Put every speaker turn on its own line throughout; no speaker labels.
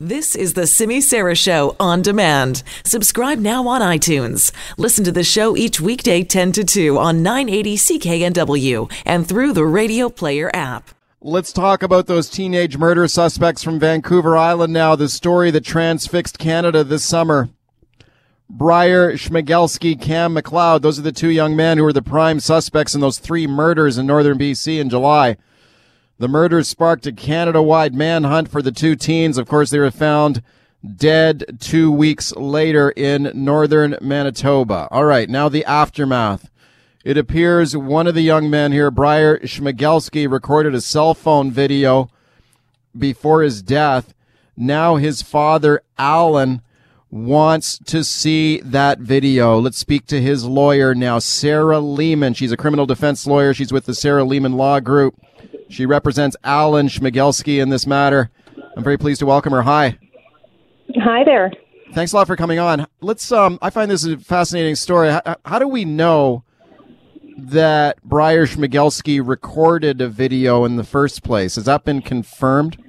This is the Simi Sara Show on demand. Subscribe now on iTunes. Listen to the show each weekday 10 to 2 on 980 CKNW and through the Radio Player app.
Let's talk about those teenage murder suspects from Vancouver Island now. The story that transfixed Canada this summer. Bryer Schmegelsky, Kam McLeod, those are the two young men who were the prime suspects in those three murders in northern BC in July. The murders sparked a Canada wide manhunt for the two teens. Of course, they were found dead two weeks later in northern Manitoba. All right, now the aftermath. It appears one of the young men here, Bryer Schmegelsky, recorded a cell phone video before his death. Now his father, Alan, wants to see that video. Let's speak to his lawyer now, Sarah Leamon. She's a criminal defense lawyer. She's with the Sarah Leamon Law Group. She represents Alan Schmegelsky in this matter. I'm very pleased to welcome her. Hi.
Hi there.
Thanks a lot for coming on. Let's. Um, I find this a fascinating story. How, how do we know that Bryer Schmegelsky recorded a video in the first place? Has that been confirmed?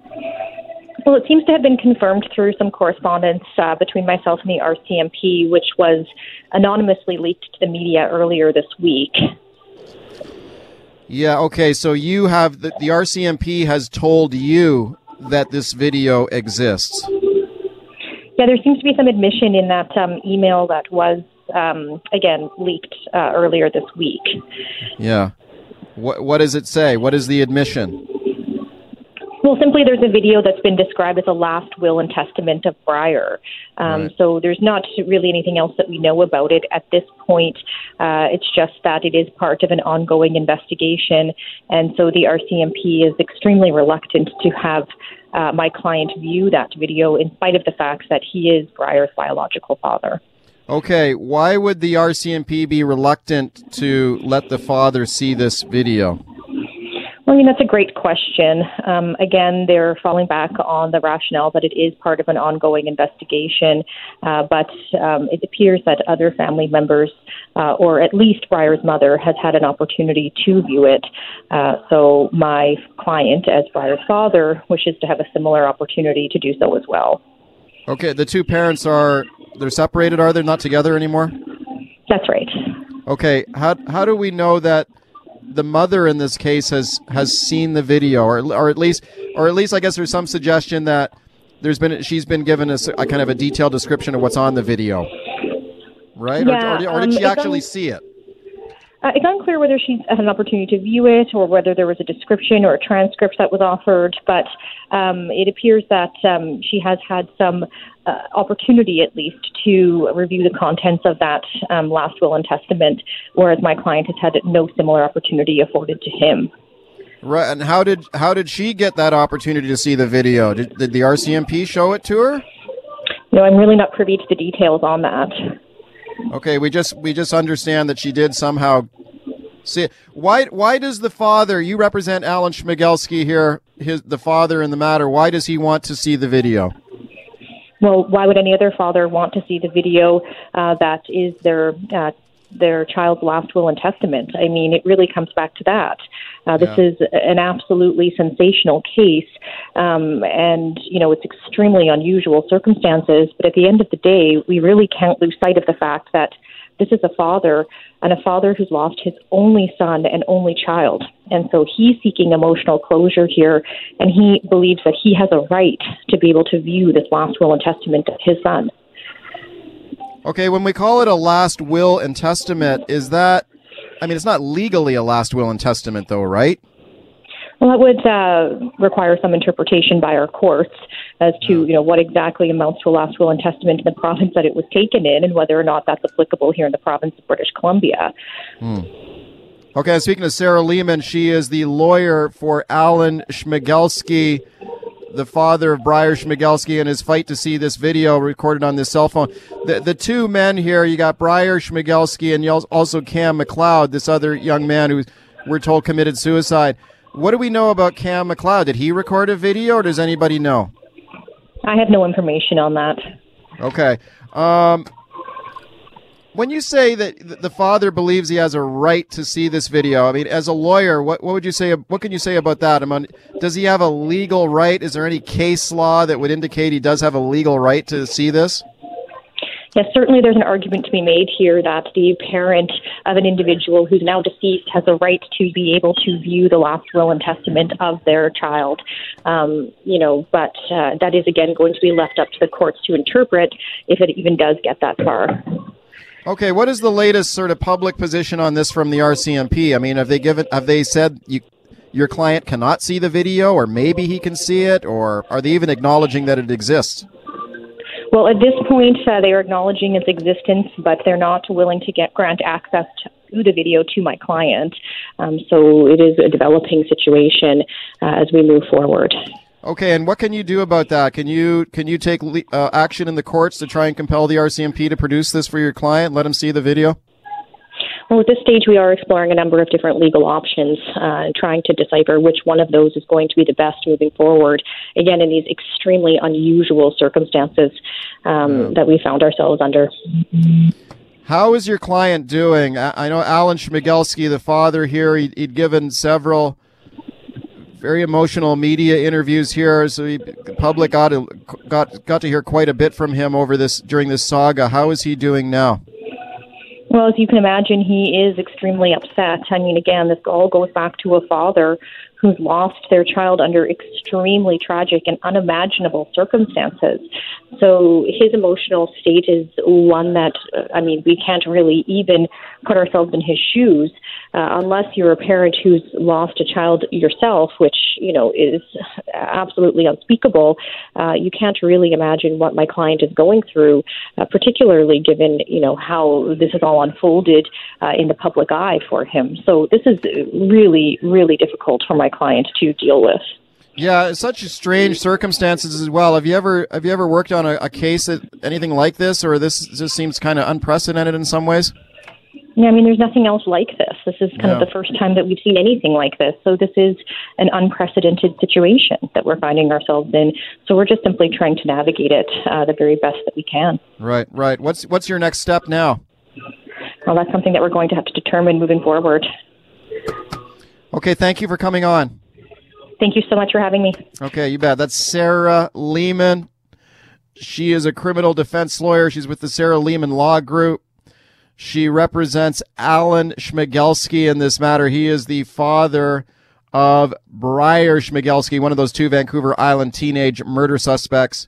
Well, it seems to have been confirmed through some correspondence uh, between myself and the RCMP, which was anonymously leaked to the media earlier this week.
Yeah. Okay. So you have the, the RCMP has told you that this video exists.
Yeah, there seems to be some admission in that um, email that was um, again leaked uh, earlier this week.
Yeah. What What does it say? What is the admission?
Well, simply there's a video that's been described as a last will and testament of Bryer. Um,
Right.
So there's not really anything else that we know about it at this point. Uh, it's just that it is part of an ongoing investigation, and so the RCMP is extremely reluctant to have uh, my client view that video, in spite of the fact that he is Bryer's biological father.
Okay. Why would the RCMP be reluctant to let the father see this video?
Well, I mean, that's a great question. Um, again, they're falling back on the rationale that it is part of an ongoing investigation, uh, but um, it appears that other family members, uh, or at least Bryer's mother, has had an opportunity to view it. Uh, so my client, as Bryer's father, wishes to have a similar opportunity to do so as well.
Okay. The two parents are they're separated. Are they not together anymore?
That's right.
Okay. How how do we know that the mother in this case has has seen the video, or or at least or at least I guess there's some suggestion that there's been she's been given a kind of a detailed description of what's on the video, right? Or-
Yeah,
or, did- or, did
um,
she actually
on-
see it?
Uh, it's unclear whether she's had an opportunity to view it or whether there was a description or a transcript that was offered, but um, it appears that um, she has had some uh, opportunity, at least, to review the contents of that um, last will and testament, whereas my client has had no similar opportunity afforded to him.
Right. And how did how did she get that opportunity to see the video? Did, did the RCMP show it to her?
No, I'm really not privy to the details on that.
Okay, we just we just understand that she did somehow see it. Why why does the father you represent Alan Schmegelsky here, his the father in the matter, why does he want to see the video?
Well, why would any other father want to see the video uh, that is their uh, their child's last will and testament? I mean, it really comes back to that. Uh, this
Yeah.
is an absolutely sensational case, um, and you know it's extremely unusual circumstances. But at the end of the day, we really can't lose sight of the fact that this is a father and a father who's lost his only son and only child. And so he's seeking emotional closure here, and he believes that he has a right to be able to view this last will and testament of his son.
Okay, when we call it a last will and testament, is that, I mean, it's not legally a last will and testament, though, right?
Well, that would uh, require some interpretation by our courts as to you know what exactly amounts to a last will and testament in the province that it was taken in, and whether or not that's applicable here in the province of British Columbia.
Hmm. Okay, speaking of Sarah Leamon, she is the lawyer for Alan Schmegelsky, the father of Bryer Schmegelsky, and his fight to see this video recorded on this cell phone. The the two men here, you got Bryer Schmegelsky and also Kam McLeod, this other young man who we're told committed suicide. What do we know about Kam McLeod? Did he record a video, or does anybody know?
I have no information on that.
Okay. Um, when you say that the father believes he has a right to see this video, I mean, as a lawyer, what, what would you say? What can you say about that? Does he have a legal right? Is there any case law that would indicate he does have a legal right to see this?
Yes, certainly there's an argument to be made here that the parent of an individual who's now deceased has a right to be able to view the last will and testament of their child. Um, you know, but uh, that is again going to be left up to the courts to interpret if it even does get that far.
Okay, what is the latest sort of public position on this from the RCMP? I mean, have they given have they said you your client cannot see the video or maybe he can see it or are they even acknowledging that it exists?
Well, at this point, uh, they are acknowledging its existence, but they're not willing to get grant access to the video to my client. Um, so it is a developing situation uh, as we move forward.
Okay, and what can you do about that? Can you can you take uh, action in the courts to try and compel the RCMP to produce this for your client? Let him see the video.
Well, at this stage, we are exploring a number of different legal options uh, and trying to decipher which one of those is going to be the best moving forward. Again, in these extremely unusual circumstances um, yeah. that we found ourselves under.
How is your client doing? I know Alan Schmegelsky, the father here, he'd, he'd given several very emotional media interviews here, so he, the public got got got to hear quite a bit from him over this during this saga. How is he doing now?
Well, as you can imagine, he is extremely upset. I mean, again, this all goes back to a father who's lost their child under extremely tragic and unimaginable circumstances. So his emotional state is one that, uh, I mean, we can't really even put ourselves in his shoes uh, unless you're a parent who's lost a child yourself, which, you know, is absolutely unspeakable. Uh, you can't really imagine what my client is going through, uh, particularly given, you know, how this has all unfolded uh, in the public eye for him. So this is really, really difficult for my client to deal with.
Yeah, such strange circumstances as well. Have you ever have you ever worked on a, a case that anything like this, or this just seems kind of unprecedented in some ways?
Yeah, I mean, there's nothing else like this. This is kind yeah. of the first time that we've seen anything like this. So this is an unprecedented situation that we're finding ourselves in. So we're just simply trying to navigate it uh, the very best that we can.
Right, right. What's what's your next step now?
Well, that's something that we're going to have to determine moving forward.
Okay, thank you for coming on.
Thank you so much for having me.
Okay, you bet. That's Sarah Leamon. She is a criminal defense lawyer. She's with the Sarah Leamon Law Group. She represents Alan Schmegelsky in this matter. He is the father of Bryer Schmegelsky, one of those two Vancouver Island teenage murder suspects